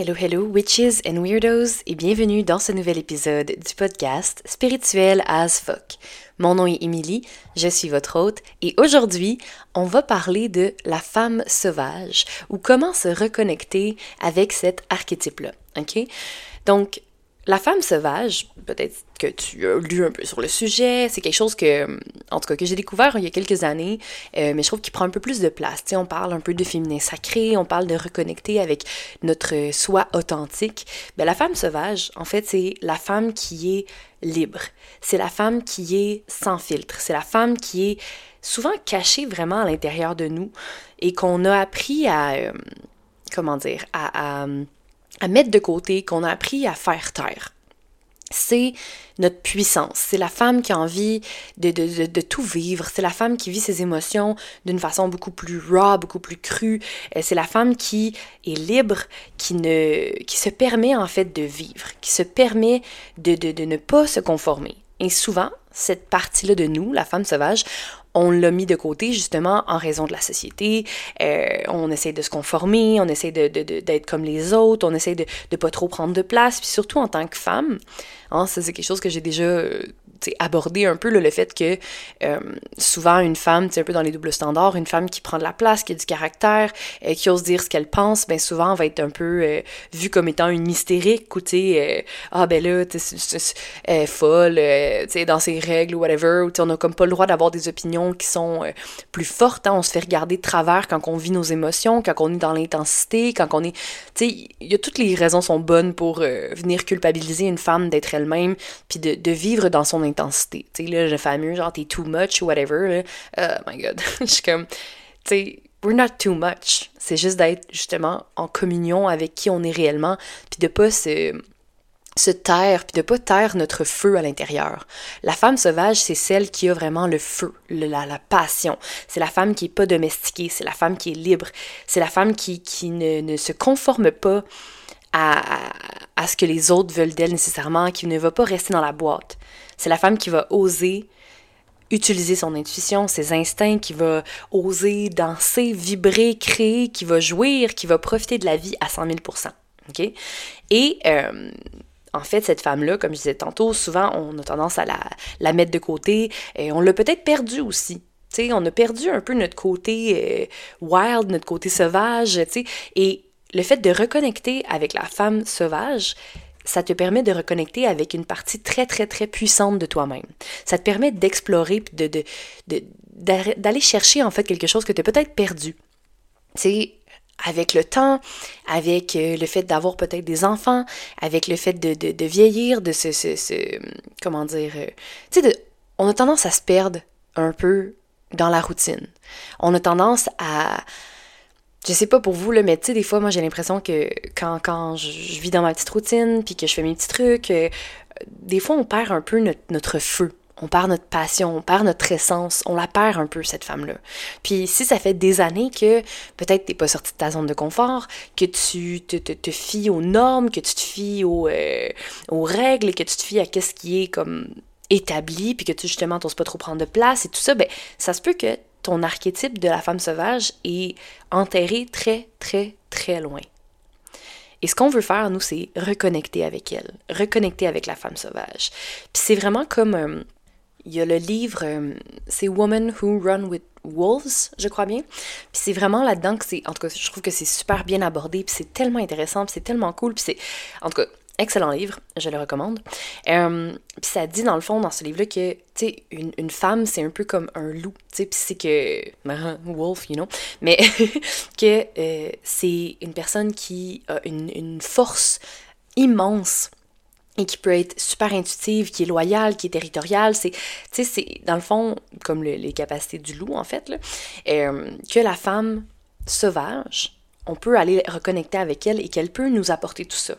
Hello, hello, witches and weirdos, et bienvenue dans ce nouvel épisode du podcast Spirituel as fuck. Mon nom est Emily, je suis votre hôte, et aujourd'hui, on va parler de la femme sauvage, ou comment se reconnecter avec cet archétype-là, ok? Donc, la femme sauvage, peut-être que tu as lu un peu sur le sujet, c'est quelque chose que, en tout cas, que j'ai découvert il y a quelques années, euh, mais je trouve qu'il prend un peu plus de place. sais, on parle un peu de féminin sacré, on parle de reconnecter avec notre soi authentique. Ben, la femme sauvage, en fait, c'est la femme qui est libre. C'est la femme qui est sans filtre. C'est la femme qui est souvent cachée vraiment à l'intérieur de nous et qu'on a appris à, euh, comment dire, à mettre de côté, qu'on a appris à faire taire. C'est notre puissance. C'est la femme qui a envie de, de, de, tout vivre. C'est la femme qui vit ses émotions d'une façon beaucoup plus raw, beaucoup plus crue. Euh, c'est la femme qui est libre, qui, ne, qui se permet en fait de vivre, qui se permet de, de ne pas se conformer. Et souvent, cette partie-là de nous, la femme sauvage, on l'a mis de côté justement en raison de la société. Euh, on essaie de se conformer, on essaie d'être de, comme les autres, on essaie de ne pas trop prendre de place. Puis surtout en tant que femme, hein, ça c'est quelque chose que j'ai déjà euh, abordé un peu le fait que euh, souvent une femme, un peu dans les doubles standards, une femme qui prend de la place, qui a du caractère, euh, qui ose dire ce qu'elle pense, ben souvent va être un peu euh, vue comme étant une hystérique ou sais, ah ben là, tu folle, tu sais, dans ses règles ou whatever, ou on a comme pas le droit d'avoir des opinions qui sont plus fortes, hein, on se fait regarder de travers quand on vit nos émotions, quand on est dans l'intensité, quand on est, tu sais, il y a toutes les raisons sont bonnes pour venir culpabiliser une femme d'être elle-même, puis de, de vivre dans son intensité. Tu sais, là, le fameux genre t'es too much ou whatever. Oh my god. Je suis comme, tu sais, we're not too much. C'est juste d'être justement en communion avec qui on est réellement, puis de pas se se taire, puis de pas taire notre feu à l'intérieur. La femme sauvage, c'est celle qui a vraiment le feu, la, la, passion. C'est la femme qui est pas domestiquée, c'est la femme qui est libre, c'est la femme qui, qui ne, ne se conforme pas à, ce que les autres veulent d'elle nécessairement, qui ne va pas rester dans la boîte. C'est la femme qui va oser utiliser son intuition, ses instincts, qui va oser danser, vibrer, créer, qui va jouir, qui va profiter de la vie à 100 000 OK? Et euh, en fait, cette femme-là, comme je disais tantôt, souvent on a tendance à la, la mettre de côté et on l'a peut-être perdue aussi. sais, on a perdu un peu notre côté euh, wild, notre côté sauvage, et le fait de reconnecter avec la femme sauvage, ça te permet de reconnecter avec une partie très, très, très puissante de toi-même. Ça te permet d'explorer, de, de, d'aller chercher en fait quelque chose que tu as peut-être perdu. Tu sais, avec le temps, avec euh, le fait d'avoir peut-être des enfants, avec le fait de, de, vieillir, de se, se, comment dire, euh, tu sais, on a tendance à se perdre un peu dans la routine. On a tendance à, je sais pas pour vous, là, mais tu sais, des fois, moi, j'ai l'impression que quand, quand je, vis dans ma petite routine, puis que je fais mes petits trucs, euh, des fois, on perd un peu notre, feu. On perd notre passion, on perd notre essence, on la perd un peu, cette femme-là. Puis si ça fait des années que peut-être t'es pas sorti de ta zone de confort, que tu te, te, te fies aux normes, que tu te fies aux, euh, aux règles, que tu te fies à qu'est-ce qui est comme établi, puis que tu justement t'oses pas trop prendre de place et tout ça, ben ça se peut que ton archétype de la femme sauvage est enterré très, très, très loin. Et ce qu'on veut faire, nous, c'est reconnecter avec elle, reconnecter avec la femme sauvage. Puis c'est vraiment comme... Euh, il y a le livre, euh, c'est Women Who Run with Wolves, je crois bien. Puis c'est vraiment là-dedans que c'est... En tout cas, je trouve que c'est super bien abordé, puis c'est tellement intéressant, puis c'est tellement cool, puis c'est... En tout cas, Excellent livre, je le recommande. Euh, puis ça dit dans le fond dans ce livre-là que, tu sais, une, femme, c'est un peu comme un loup, tu sais, puis c'est que, wolf, you know, mais que euh, c'est une personne qui a une, une force immense et qui peut être super intuitive, qui est loyale, qui est territoriale. C'est, tu sais, c'est dans le fond comme les capacités du loup en fait, là, euh, que la femme sauvage, on peut aller reconnecter avec elle et qu'elle peut nous apporter tout ça.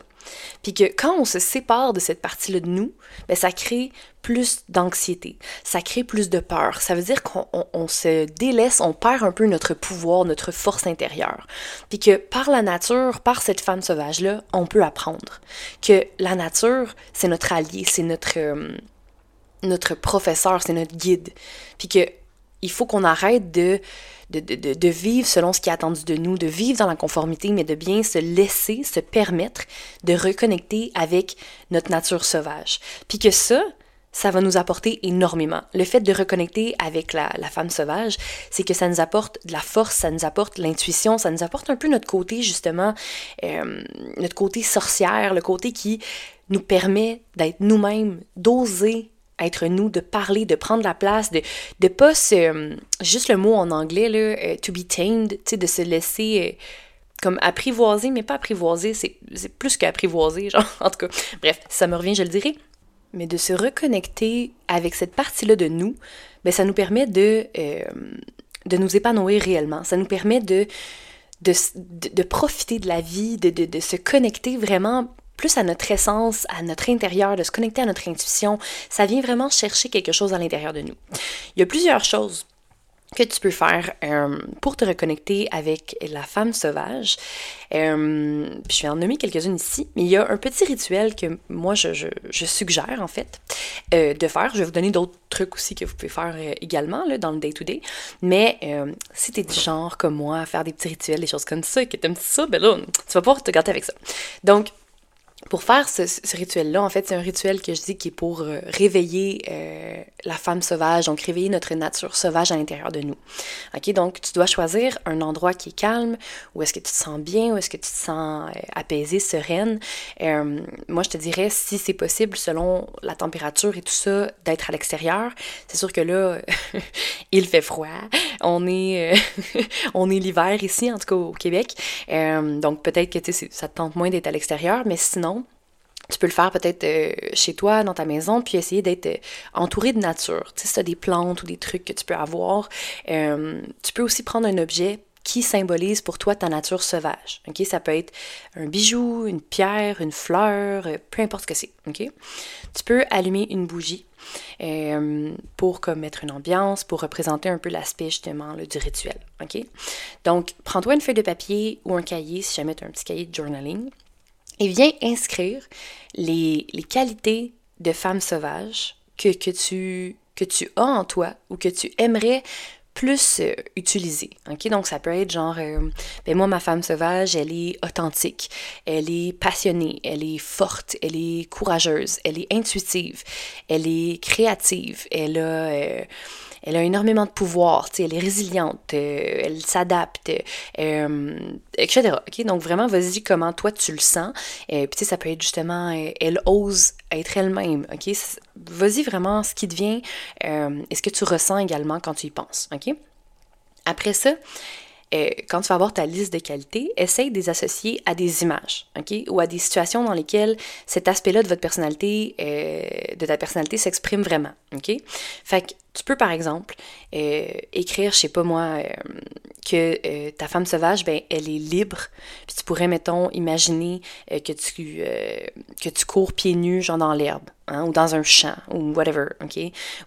Puis que quand on se sépare de cette partie-là de nous, ben ça crée plus d'anxiété, ça crée plus de peur. Ça veut dire qu'on se délaisse, on perd un peu notre pouvoir, notre force intérieure. Puis que par la nature, par cette femme sauvage-là, on peut apprendre. Que la nature, c'est notre allié, c'est notre, euh, notre professeur, c'est notre guide. Puis que il faut qu'on arrête de de, vivre selon ce qui est attendu de nous, de vivre dans la conformité, mais de bien se laisser, se permettre de reconnecter avec notre nature sauvage. Puis que ça, ça va nous apporter énormément. Le fait de reconnecter avec la, la femme sauvage, c'est que ça nous apporte de la force, ça nous apporte l'intuition, ça nous apporte un peu notre côté, justement, euh, notre côté sorcière, le côté qui nous permet d'être nous-mêmes, d'oser être nous, de parler, de prendre la place, de ne pas se... Juste le mot en anglais, là, euh, to be tamed, de se laisser... Euh, comme apprivoiser, mais pas apprivoiser, c'est plus qu'apprivoiser, genre, en tout cas. Bref, ça me revient, je le dirai. Mais de se reconnecter avec cette partie-là de nous, ben, ça nous permet de, euh, de nous épanouir réellement. Ça nous permet de, de, de, profiter de la vie, de, de se connecter vraiment plus à notre essence, à notre intérieur, de se connecter à notre intuition. Ça vient vraiment chercher quelque chose à l'intérieur de nous. Il y a plusieurs choses que tu peux faire euh, pour te reconnecter avec la femme sauvage. Euh, je vais en nommer quelques-unes ici, mais il y a un petit rituel que moi je, suggère en fait euh, de faire. Je vais vous donner d'autres trucs aussi que vous pouvez faire également là, dans le day-to-day. Mais si tu es du genre comme moi à faire des petits rituels, des choses comme ça, que tu aimes ça, ben là, tu vas pouvoir te gâter avec ça. Donc, pour faire ce, rituel-là, en fait, c'est un rituel que je dis qui est pour euh, réveiller euh, la femme sauvage, donc réveiller notre nature sauvage à l'intérieur de nous. OK? Donc, tu dois choisir un endroit qui est calme, où est-ce que tu te sens bien, où est-ce que tu te sens euh, apaisée, sereine. moi, je te dirais, si c'est possible, selon la température et tout ça, d'être à l'extérieur. C'est sûr que là, il fait froid. On est, on est l'hiver ici, en tout cas au Québec. donc, peut-être que ça te tente moins d'être à l'extérieur, mais sinon, tu peux le faire peut-être euh, chez toi, dans ta maison, puis essayer d'être euh, entouré de nature. Tu sais, si tu as des plantes ou des trucs que tu peux avoir, euh, tu peux aussi prendre un objet qui symbolise pour toi ta nature sauvage. Ok, ça peut être un bijou, une pierre, une fleur, peu importe ce que c'est. Ok, tu peux allumer une bougie pour comme mettre une ambiance, pour représenter un peu l'aspect justement du rituel. Ok, donc prends-toi une feuille de papier ou un cahier si jamais tu as un petit cahier de journaling et viens inscrire les, qualités de femme sauvage que, que, tu, que tu as en toi ou que tu aimerais plus euh, utiliser. OK? Donc, ça peut être genre, euh, ben moi, ma femme sauvage, elle est authentique, elle est passionnée, elle est forte, elle est courageuse, elle est intuitive, elle est créative, elle a... Euh, elle a énormément de pouvoir, elle est résiliente, euh, elle s'adapte, euh, etc. Donc vraiment, vas-y comment toi tu le sens. Et euh, puis ça peut être justement, elle ose être elle-même. Ok, vas-y vraiment ce qui devient et ce que tu ressens également quand tu y penses. Ok? Après ça, quand tu vas avoir ta liste de qualités, essaye de les associer à des images, OK? Ou à des situations dans lesquelles cet aspect-là de votre personnalité, de ta personnalité s'exprime vraiment, OK? Fait que tu peux, par exemple, euh, écrire, je sais pas moi, euh, que euh, ta femme sauvage, ben, elle est libre. Puis tu pourrais, mettons, imaginer que, tu, que tu cours pieds nus, genre dans l'herbe, hein, ou dans un champ, ou whatever, OK?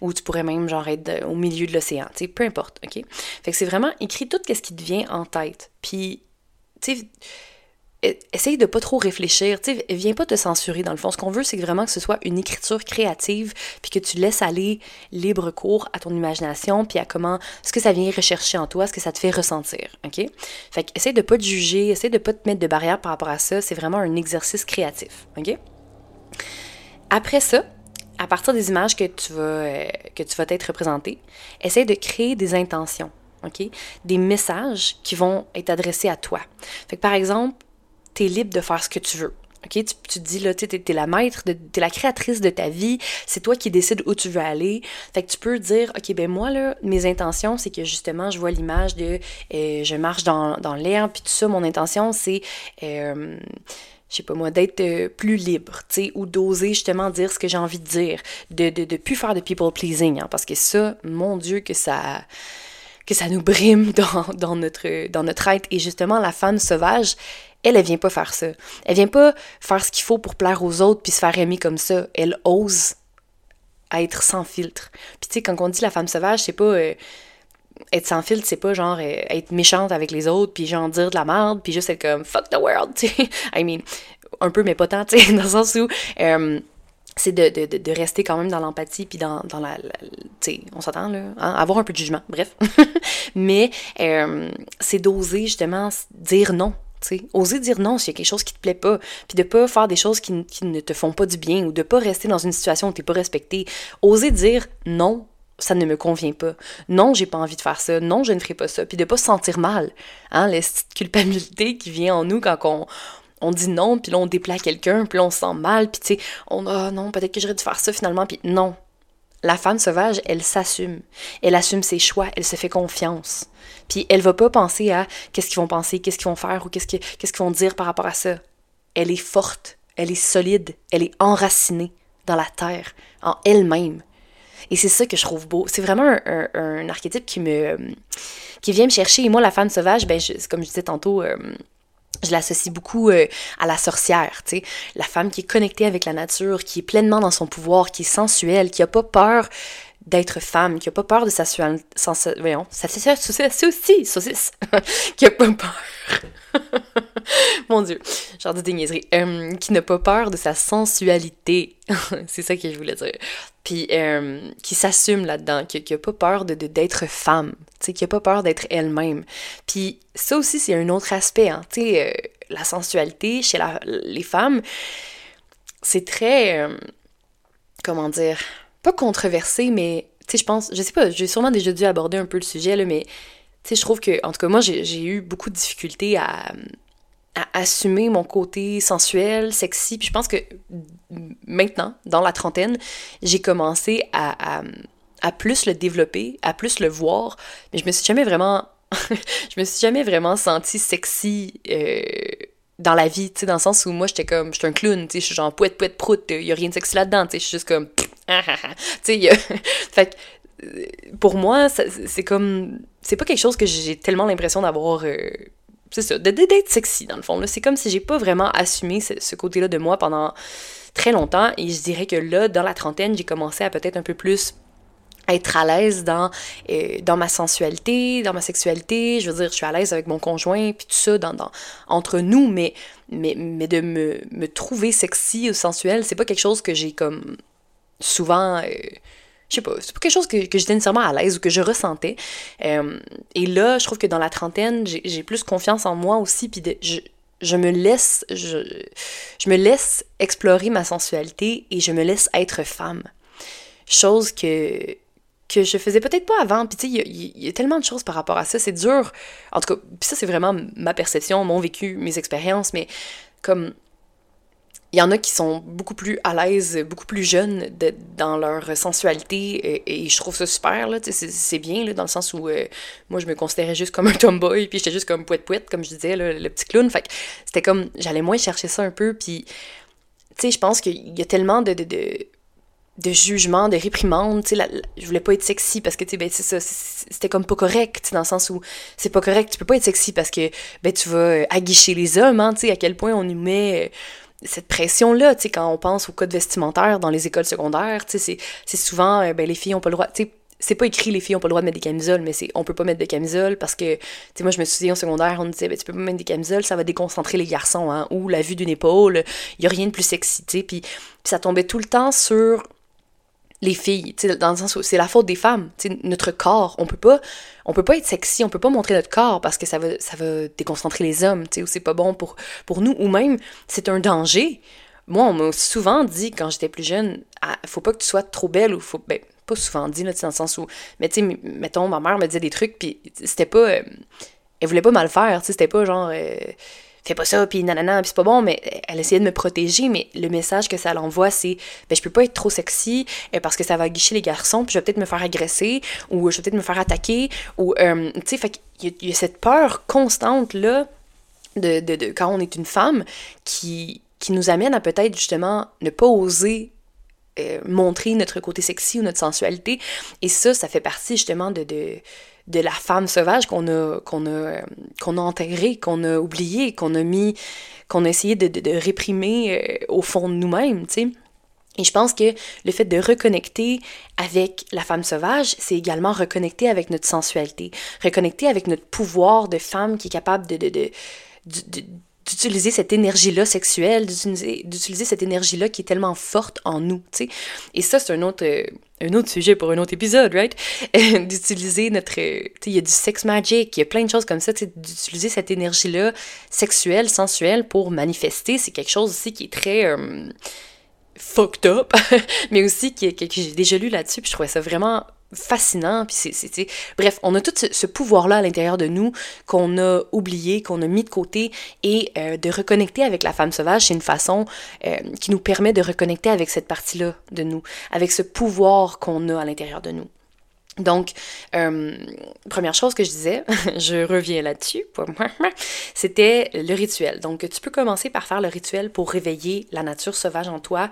Ou tu pourrais même, genre, être au milieu de l'océan, tu sais, peu importe, OK? Fait que c'est vraiment, écrit tout ce qui te vient en tête. Puis, tu sais essaye de pas trop réfléchir. Tu sais, viens pas te censurer dans le fond. Ce qu'on veut, c'est vraiment que ce soit une écriture créative, puis que tu laisses aller libre cours à ton imagination, puis à comment, ce que ça vient rechercher en toi, ce que ça te fait ressentir, ok? Fait que essaye de pas te juger, essaye de pas te mettre de barrière par rapport à ça. C'est vraiment un exercice créatif, ok? Après ça, à partir des images que tu vas, euh, que tu vas être représenté, essaye de créer des intentions, OK? Des messages qui vont être adressés à toi. Fait que par exemple, tu es libre de faire ce que tu veux. OK? Tu, dis, là, tu es, la maître, tu es la créatrice de ta vie, c'est toi qui décides où tu veux aller. Fait que tu peux dire, OK, ben moi, là, mes intentions, c'est que justement, je vois l'image de euh, je marche dans, l'air, puis tout ça, mon intention, c'est. Euh, je sais pas moi, d'être euh, plus libre, tu ou d'oser justement dire ce que j'ai envie de dire, de, de, de plus faire de people pleasing, hein, parce que ça, mon Dieu, que ça, que ça nous brime dans, notre, dans notre être. Et justement, la femme sauvage, elle, elle vient pas faire ça. Elle vient pas faire ce qu'il faut pour plaire aux autres puis se faire aimer comme ça. Elle ose être sans filtre. Puis tu sais, quand on dit la femme sauvage, c'est pas... Euh, être sans filtre, c'est pas genre euh, être méchante avec les autres, puis genre dire de la merde, puis juste être comme fuck the world, tu sais. I mean, un peu, mais pas tant, tu sais, dans le sens où euh, c'est de, de, de, rester quand même dans l'empathie, puis dans, dans la... tu sais, on s'entend, là, hein, avoir un peu de jugement, bref. Mais euh, c'est d'oser, justement, dire non. sais oser dire non s'il y a quelque chose qui te plaît pas, puis de pas faire des choses qui, qui ne te font pas du bien, ou de pas rester dans une situation où t'es pas respecté. Oser dire non, ça ne me convient pas. Non, j'ai pas envie de faire ça. Non, je ne ferai pas ça. Puis de pas se sentir mal. Hein, la culpabilité qui vient en nous quand on, on dit non, puis là on déplace quelqu'un, puis là on se sent mal, puis tu sais, on a oh non, peut-être que j'aurais dû faire ça finalement, puis non. La femme sauvage, elle s'assume. Elle assume ses choix, elle se fait confiance. Puis elle va pas penser à qu'est-ce qu'ils vont penser, qu'est-ce qu'ils vont faire ou qu'est-ce qu'ils vont dire par rapport à ça. Elle est forte, elle est solide, elle est enracinée dans la terre, en elle-même. Et c'est ça que je trouve beau. C'est vraiment un, archétype qui me qui vient me chercher. Et moi, la femme sauvage, ben, comme je disais tantôt, euh, je l'associe beaucoup euh, à la sorcière, tu sais, la femme qui est connectée avec la nature, qui est pleinement dans son pouvoir, qui est sensuelle, qui a pas peur d'être femme, qui a pas peur de sa sensualité, voyons, ça c'est aussi, saucisse, qui a pas peur, mon dieu, genre de niaiseries, euh, qui n'a pas peur de sa sensualité, c'est ça que je voulais dire, puis euh, qui s'assume là-dedans, qui, qui a pas peur de d'être femme, tu sais, qui a pas peur d'être elle-même, puis ça aussi c'est un autre aspect, hein, tu sais, euh, la sensualité chez les femmes, c'est très, comment dire, pas controversé, mais tu sais, je pense, je sais pas, j'ai sûrement déjà dû aborder un peu le sujet, là, mais tu sais, je trouve que, en tout cas, moi, j'ai eu beaucoup de difficultés à, à assumer mon côté sensuel, sexy, puis je pense que maintenant, dans la trentaine, j'ai commencé à, à, plus le développer, à plus le voir, mais je me suis jamais vraiment, je me suis jamais vraiment sentie sexy, euh, dans la vie, tu sais, dans le sens où moi, j'étais comme, j'étais un clown, tu sais, je suis genre pouette, pouette, prout, y a rien de sexy là-dedans, tu sais, je suis juste comme, tu sais, fait que, euh, pour moi, c'est comme, c'est pas quelque chose que j'ai tellement l'impression d'avoir, euh, c'est ça, d'être sexy, dans le fond, c'est comme si j'ai pas vraiment assumé ce, côté-là de moi pendant très longtemps, et je dirais que là, dans la trentaine, j'ai commencé à peut-être un peu plus être à l'aise dans, euh, dans ma sensualité, dans ma sexualité. Je veux dire, je suis à l'aise avec mon conjoint, puis tout ça, dans, dans, entre nous, mais, mais, mais de me, me trouver sexy ou sensuelle, c'est pas quelque chose que j'ai comme souvent. Euh, je sais pas, c'est pas quelque chose que, que j'étais nécessairement à l'aise ou que je ressentais. Euh, et là, je trouve que dans la trentaine, j'ai plus confiance en moi aussi, puis je, je me laisse je, je me laisse explorer ma sensualité et je me laisse être femme. Chose que que je faisais peut-être pas avant. Puis tu sais, il y, a tellement de choses par rapport à ça. C'est dur. En tout cas, ça, c'est vraiment ma perception, mon vécu, mes expériences. Mais comme il y en a qui sont beaucoup plus à l'aise, beaucoup plus jeunes dans leur sensualité et, je trouve ça super, là, c'est bien, là, dans le sens où euh, moi, je me considérais juste comme un tomboy, puis j'étais juste comme poète-poète, comme je disais, le petit clown, fait c'était comme, j'allais moins chercher ça un peu, puis, tu sais, je pense qu'il y a tellement de, de jugement, de réprimande, tu sais, je voulais pas être sexy parce que, tu sais, ben, ça, c'était comme pas correct, dans le sens où c'est pas correct, tu peux pas être sexy parce que, ben, tu vas euh, aguicher les hommes, hein, tu sais, à quel point on nous met euh, cette pression-là, tu sais, quand on pense au code vestimentaire dans les écoles secondaires, tu c'est souvent, euh, ben, les filles ont pas le droit, tu sais, c'est pas écrit les filles ont pas le droit de mettre des camisoles, mais c'est on peut pas mettre de camisoles parce que, tu moi je me souviens au secondaire, on disait, ben, tu peux pas mettre des camisoles, ça va déconcentrer les garçons, hein, ou la vue d'une épaule, il y a rien de plus sexy, tu sais, puis ça tombait tout le temps sur les filles, dans le sens où c'est la faute des femmes, notre corps, on peut pas on peut pas être sexy, on peut pas montrer notre corps parce que ça va ça va déconcentrer les hommes, ou c'est pas bon pour pour nous ou même c'est un danger. Moi, on m'a souvent dit quand j'étais plus jeune, ah, faut pas que tu sois trop belle ou faut ben pas souvent dit là, dans le sens où mais tu sais mettons ma mère me disait des trucs puis c'était pas euh, elle voulait pas mal faire, c'était pas genre euh, fais pas ça, puis nanana, puis c'est pas bon, mais elle essayait de me protéger, mais le message que ça l'envoie, c'est, ben, je peux pas être trop sexy euh, parce que ça va guicher les garçons, puis je vais peut-être me faire agresser, ou je vais peut-être me faire attaquer, ou, euh, tu sais, fait qu'il y, a cette peur constante, là, de, de, de, quand on est une femme, qui, qui nous amène à peut-être, justement, ne pas oser euh, montrer notre côté sexy ou notre sensualité, et ça, ça fait partie, justement, de, de de la femme sauvage qu'on a, qu'on a, qu'on a enterrée, qu'on a oubliée, qu'on a mis, qu'on a essayé de, de, réprimer euh, au fond de nous-mêmes, tu sais. Et je pense que le fait de reconnecter avec la femme sauvage, c'est également reconnecter avec notre sensualité, reconnecter avec notre pouvoir de femme qui est capable de, de, de, d'utiliser cette énergie-là sexuelle, d'utiliser cette énergie-là qui est tellement forte en nous, tu sais. Et ça, c'est un autre, euh, un autre sujet pour un autre épisode, right? d'utiliser notre... Tu sais, il y a du sex magic, il y a plein de choses comme ça, tu sais, d'utiliser cette énergie-là sexuelle, sensuelle pour manifester, c'est quelque chose aussi qui est très... Euh, fucked up, mais aussi que, que, que j'ai déjà lu là-dessus, puis je trouvais ça vraiment fascinant. Puis c'est, Bref, on a tout ce, pouvoir-là à l'intérieur de nous qu'on a oublié, qu'on a mis de côté, et euh, de reconnecter avec la femme sauvage, c'est une façon euh, qui nous permet de reconnecter avec cette partie-là de nous, avec ce pouvoir qu'on a à l'intérieur de nous. Donc, euh, première chose que je disais, je reviens là-dessus, c'était le rituel. Donc, tu peux commencer par faire le rituel pour réveiller la nature sauvage en toi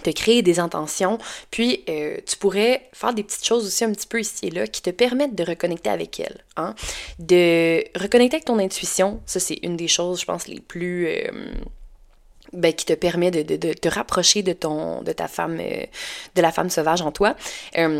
te créer des intentions, puis euh, tu pourrais faire des petites choses aussi un petit peu ici et là qui te permettent de reconnecter avec elle, hein? de reconnecter avec ton intuition, ça c'est une des choses, je pense, les plus... Euh, ben, qui te permet de, te rapprocher de ton de ta femme euh, de la femme sauvage en toi.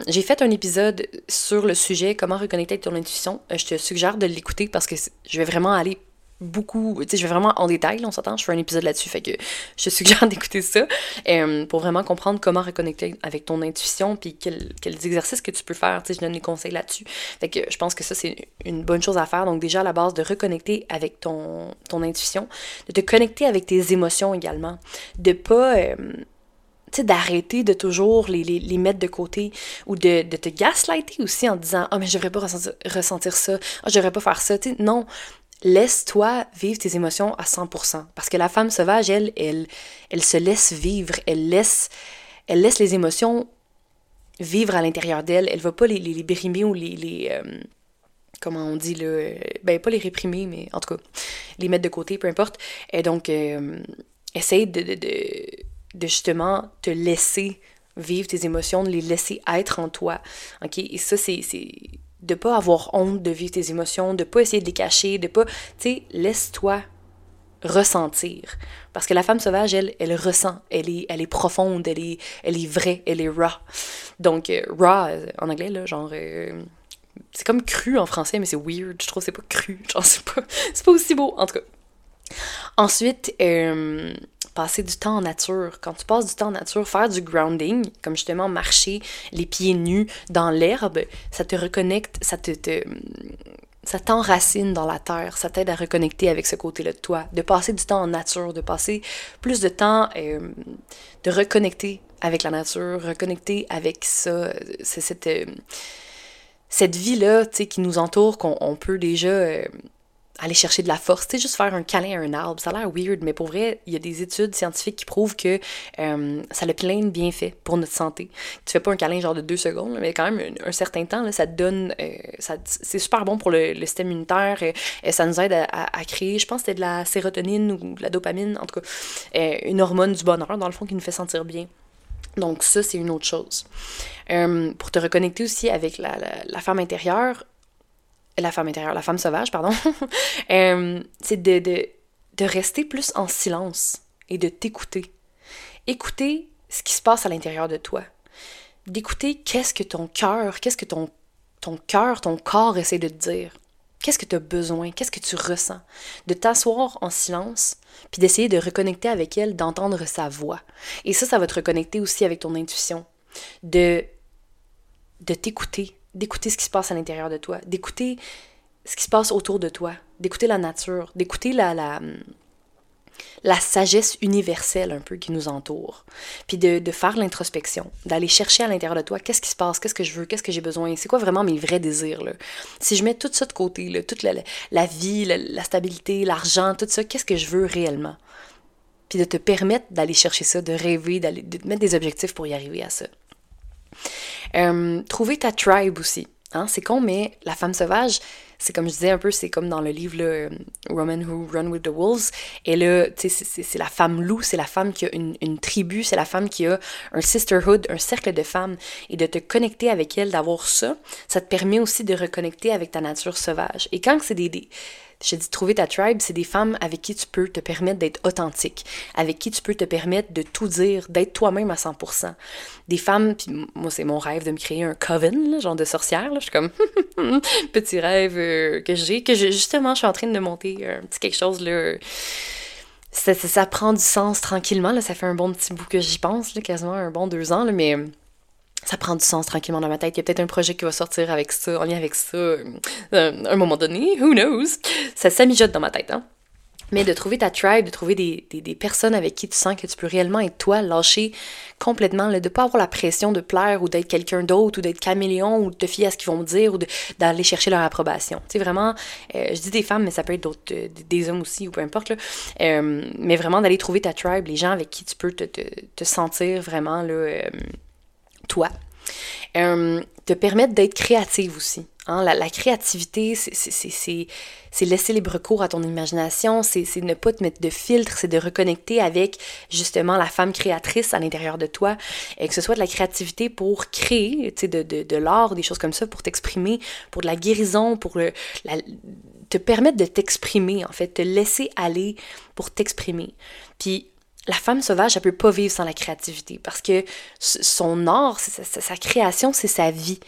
j'ai fait un épisode sur le sujet comment reconnecter avec ton intuition. je te suggère de l'écouter parce que je vais vraiment aller beaucoup, tu sais, je vais vraiment en détail, on s'entend, je fais un épisode là-dessus, fait que je te suggère d'écouter ça euh, pour vraiment comprendre comment reconnecter avec ton intuition, puis quels, exercices que tu peux faire, tu sais, je donne des conseils là-dessus. Fait que je pense que ça, c'est une bonne chose à faire. Donc déjà, à la base, de reconnecter avec ton, ton intuition, de te connecter avec tes émotions également, de pas... Euh, tu sais, d'arrêter de toujours les, les, mettre de côté ou de, de te gaslighter aussi en disant « Ah, oh, mais je devrais pas ressentir, ressentir ça. Ah, oh, je devrais pas faire ça. » Tu sais, non laisse-toi vivre tes émotions à 100%. Parce que la femme sauvage, elle, elle, elle se laisse vivre, elle laisse, elle laisse les émotions vivre à l'intérieur d'elle. Elle va pas les, les, brimer ou les... les euh, comment on dit, là, ben pas les réprimer, mais en tout cas, les mettre de côté, peu importe. Et donc, euh, essaye de, de, de, de justement te laisser vivre tes émotions, de les laisser être en toi. OK? Et ça, c'est de pas avoir honte de vivre tes émotions, de pas essayer de les cacher, de pas, tu sais, laisse-toi ressentir. Parce que la femme sauvage, elle, ressent, elle est, elle est profonde, elle est, elle est vraie, elle est raw. Donc, euh, raw, euh, en anglais, là, genre, euh, c'est comme cru en français, mais c'est weird, je trouve c'est pas cru, genre, c'est pas, c'est pas aussi beau, en tout cas. Ensuite, passer du temps en nature. Quand tu passes du temps en nature, faire du grounding, comme justement marcher les pieds nus dans l'herbe, ça te reconnecte, ça te, ça t'enracine dans la terre, ça t'aide à reconnecter avec ce côté-là de toi, de passer du temps en nature, de passer plus de temps, euh, de reconnecter avec la nature, reconnecter avec ça, cette, euh, cette vie-là, qui nous entoure, qu'on peut déjà... Euh, aller chercher de la force, tu sais, juste faire un câlin à un arbre, ça a l'air weird, mais pour vrai, il y a des études scientifiques qui prouvent que euh, ça a plein de bienfaits pour notre santé. Tu fais pas un câlin genre de deux secondes, mais quand même un, certain temps, ça te donne, euh, c'est super bon pour le, système immunitaire, et, euh, ça nous aide à, créer, je pense que c'était de la sérotonine ou de la dopamine, en tout cas, une hormone du bonheur, dans le fond, qui nous fait sentir bien. Donc ça, c'est une autre chose. pour te reconnecter aussi avec la femme intérieure, la femme intérieure, la femme sauvage, pardon, euh, c'est de, de, de rester plus en silence et de t'écouter. Écouter ce qui se passe à l'intérieur de toi. D'écouter qu'est-ce que ton cœur, qu'est-ce que ton, ton cœur, ton corps essaie de te dire. Qu'est-ce que tu as besoin? Qu'est-ce que tu ressens? De t'asseoir en silence, puis d'essayer de reconnecter avec elle, d'entendre sa voix. Et ça, ça va te reconnecter aussi avec ton intuition. De, de t'écouter, d'écouter ce qui se passe à l'intérieur de toi, d'écouter ce qui se passe autour de toi, d'écouter la nature, d'écouter la, la, la sagesse universelle un peu qui nous entoure, puis de, faire l'introspection, d'aller chercher à l'intérieur de toi qu'est-ce qui se passe, qu'est-ce que je veux, qu'est-ce que j'ai besoin, c'est quoi vraiment mes vrais désirs. Là? Si je mets tout ça de côté, toute la, la vie, la, stabilité, l'argent, tout ça, qu'est-ce que je veux réellement? Puis de te permettre d'aller chercher ça, de rêver, de te mettre des objectifs pour y arriver à ça. Euh, trouver ta tribe aussi. Hein, c'est con, mais la femme sauvage, c'est comme je disais un peu, c'est comme dans le livre là, Woman Who Run with the Wolves. Et là, c'est la femme loup, c'est la femme qui a une, une tribu, c'est la femme qui a un sisterhood, un cercle de femmes. Et de te connecter avec elle, d'avoir ça, ça te permet aussi de reconnecter avec ta nature sauvage. Et quand c'est des Je dis, trouver ta tribe, c'est des femmes avec qui tu peux te permettre d'être authentique, avec qui tu peux te permettre de tout dire, d'être toi-même à 100%. Des femmes, puis moi, c'est mon rêve de me créer un coven, genre de sorcière. Là. Je suis comme, petit rêve euh, que j'ai, que justement, je suis en train de monter un petit quelque chose, là. Ça, ça, prend du sens tranquillement, là. Ça fait un bon petit bout que j'y pense, là, quasiment un bon deux ans, là, mais ça prend du sens tranquillement dans ma tête. Il y a peut-être un projet qui va sortir avec ça, en lien avec ça, euh, à un moment donné, who knows? Ça s'amijote dans ma tête, hein? Mais de trouver ta tribe, de trouver des, des, personnes avec qui tu sens que tu peux réellement être toi, lâcher complètement, de ne pas avoir la pression de plaire ou d'être quelqu'un d'autre ou d'être caméléon ou de te fier à ce qu'ils vont dire ou d'aller chercher leur approbation. Tu sais, vraiment, euh, je dis des femmes, mais ça peut être d'autres, euh, des hommes aussi ou peu importe, là. mais vraiment d'aller trouver ta tribe, les gens avec qui tu peux te, te, te sentir vraiment, là, toi. Euh, te permettre d'être créative aussi. Hein. La, créativité, c'est laisser libre cours à ton imagination, c'est ne pas te mettre de filtre, c'est de reconnecter avec justement la femme créatrice à l'intérieur de toi, et que ce soit de la créativité pour créer, de, de, de l'art, des choses comme ça, pour t'exprimer, pour de la guérison, pour te permettre de t'exprimer, en fait, te laisser aller pour t'exprimer. Puis la femme sauvage, elle peut pas vivre sans la créativité parce que son art, sa, création, c'est sa vie.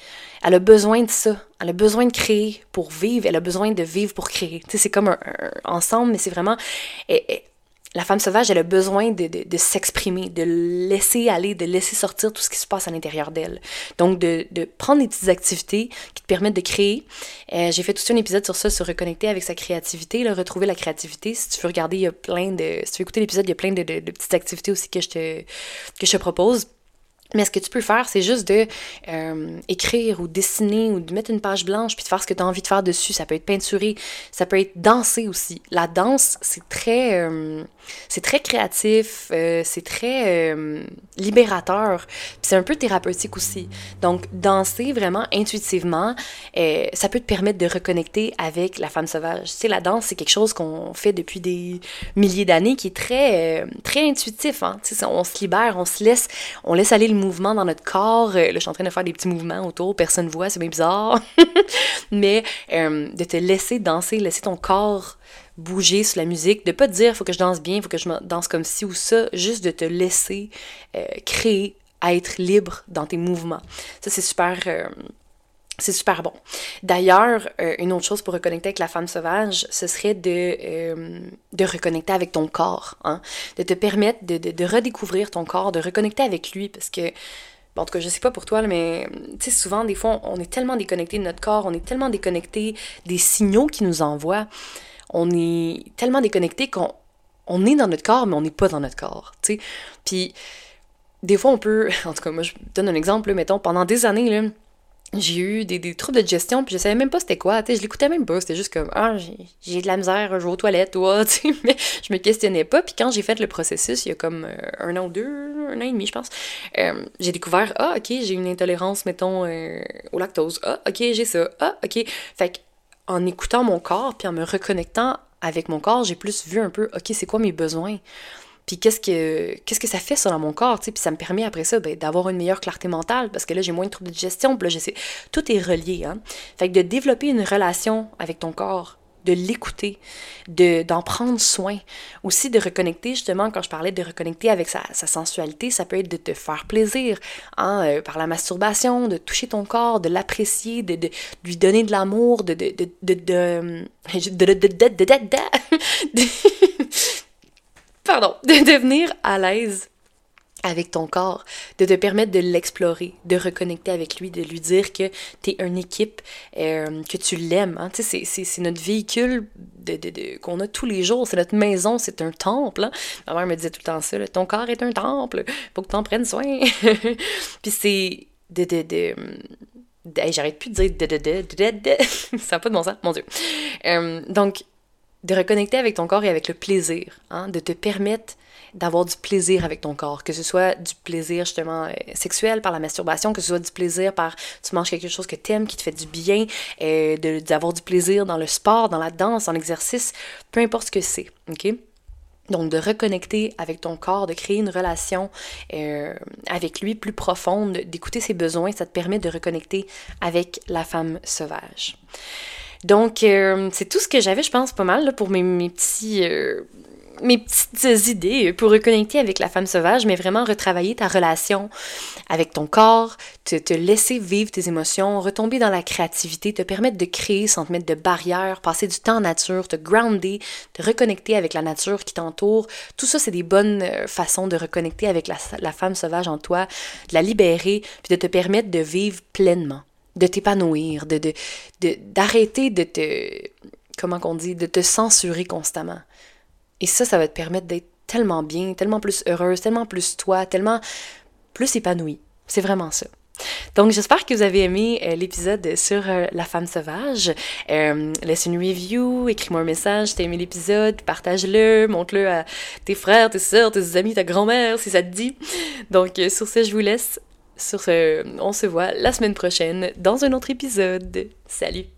Elle a besoin de ça. Elle a besoin de créer pour vivre. Elle a besoin de vivre pour créer. C'est comme un, ensemble, mais c'est vraiment la femme sauvage, elle a besoin de, de, s'exprimer, de laisser aller, de laisser sortir tout ce qui se passe à l'intérieur d'elle. Donc, de, de, prendre des petites activités qui te permettent de créer. Euh, j'ai fait tout un épisode sur ça, sur reconnecter avec sa créativité, là, retrouver la créativité. Si tu veux regarder, il y a plein de... Si tu veux écouter l'épisode, il y a plein de, de, petites activités aussi que je te, que je te propose. Mais ce que tu peux faire, c'est juste de euh, écrire ou dessiner ou de mettre une page blanche puis de faire ce que tu as envie de faire dessus. Ça peut être peinturer, ça peut être danser aussi. La danse, c'est très, euh, c'est très créatif, euh, c'est très libérateur, puis c'est un peu thérapeutique aussi. Donc, danser vraiment intuitivement, ça peut te permettre de reconnecter avec la femme sauvage. Tu sais, la danse, c'est quelque chose qu'on fait depuis des milliers d'années qui est très, très intuitif. Hein? Tu sais, on se libère, on se laisse, on laisse aller le mouvement dans notre corps. Euh, là, je suis en train de faire des petits mouvements autour, personne ne voit, c'est bien bizarre. Mais euh, de te laisser danser, laisser ton corps bouger sur la musique, de pas te dire faut que je danse bien, faut que je danse comme ci ou ça, juste de te laisser euh, créer, être libre dans tes mouvements. Ça, c'est super c'est super bon. D'ailleurs, euh, une autre chose pour reconnecter avec la femme sauvage, ce serait de, euh, de reconnecter avec ton corps, hein? de te permettre de, redécouvrir ton corps, de reconnecter avec lui, parce que, en tout cas, je sais pas pour toi, mais tu sais, souvent, des fois, on, est tellement déconnecté de notre corps, on est tellement déconnecté des signaux qu'il nous envoie, on est tellement déconnecté qu'on on est dans notre corps, mais on n'est pas dans notre corps, tu sais. Puis, des fois, on peut, en tout cas, moi, je donne un exemple, mettons, pendant des années, là, j'ai eu des, des, troubles de digestion, puis je savais même pas c'était quoi, tu sais, je l'écoutais même pas, c'était juste comme, ah, j'ai de la misère, je vais aux toilettes, toi, tu sais, mais je me questionnais pas, puis quand j'ai fait le processus, il y a comme euh, un an ou deux, un an et demi, je pense, euh, j'ai découvert, ah, ok, j'ai une intolérance, mettons, euh, au lactose, ah, ok, j'ai ça, ah, ok, fait en écoutant mon corps, puis en me reconnectant avec mon corps, j'ai plus vu un peu, ok, c'est quoi mes besoins, puis qu'est-ce que qu'est-ce que ça fait dans mon corps, tu sais, puis ça me permet après ça ben, d'avoir une meilleure clarté mentale parce que là j'ai moins de troubles de digestion, puis là sais tout est relié hein. Fait que de développer une relation avec ton corps, de l'écouter, de d'en prendre soin, aussi de reconnecter justement quand je parlais de reconnecter avec sa, sa sensualité, ça peut être de te faire plaisir hein, euh, par la masturbation, de toucher ton corps, de l'apprécier, de, de, lui donner de l'amour, de de de de de, de, de, de pardon, de devenir à l'aise avec ton corps, de te permettre de l'explorer, de reconnecter avec lui, de lui dire que tu es une équipe, euh, que tu l'aimes. Hein? C'est notre véhicule de, de, qu'on a tous les jours, c'est notre maison, c'est un temple. Hein? Ma mère me disait tout le temps ça, ton corps est un temple, faut que tu en prennes soin. Puis c'est de... de, de J'arrête plus de dire de, de, de, de, de, ça n'a pas de bon sens, mon Dieu. Euh, donc, de reconnecter avec ton corps et avec le plaisir, hein, de te permettre d'avoir du plaisir avec ton corps, que ce soit du plaisir justement euh, sexuel par la masturbation, que ce soit du plaisir par tu manges quelque chose que t'aimes, qui te fait du bien, euh, d'avoir du plaisir dans le sport, dans la danse, dans l'exercice, peu importe ce que c'est, ok? Donc de reconnecter avec ton corps, de créer une relation euh, avec lui plus profonde, d'écouter ses besoins, ça te permet de reconnecter avec la femme sauvage. Donc, euh, c'est tout ce que j'avais, je pense, pas mal pour mes, mes petits mes petites idées pour reconnecter avec la femme sauvage, mais vraiment retravailler ta relation avec ton corps, te, te, laisser vivre tes émotions, retomber dans la créativité, te permettre de créer sans te mettre de barrières, passer du temps en nature, te grounder, te reconnecter avec la nature qui t'entoure. Tout ça, c'est des bonnes euh, façons de reconnecter avec la, la femme sauvage en toi, de la libérer, puis de te permettre de vivre pleinement, de t'épanouir, de d'arrêter de, de, de te comment qu'on dit, de te censurer constamment. Et ça, ça va te permettre d'être tellement bien, tellement plus heureuse, tellement plus toi, tellement plus épanouie. C'est vraiment ça. Donc, j'espère que vous avez aimé euh, l'épisode sur euh, la femme sauvage. Euh, laisse une review, écris-moi un message si t'as aimé l'épisode, partage-le, montre-le à tes frères, tes soeurs, tes amis, ta grand-mère, si ça te dit. Donc, sur ce, je vous laisse. Sur ce, on se voit la semaine prochaine dans un autre épisode. Salut!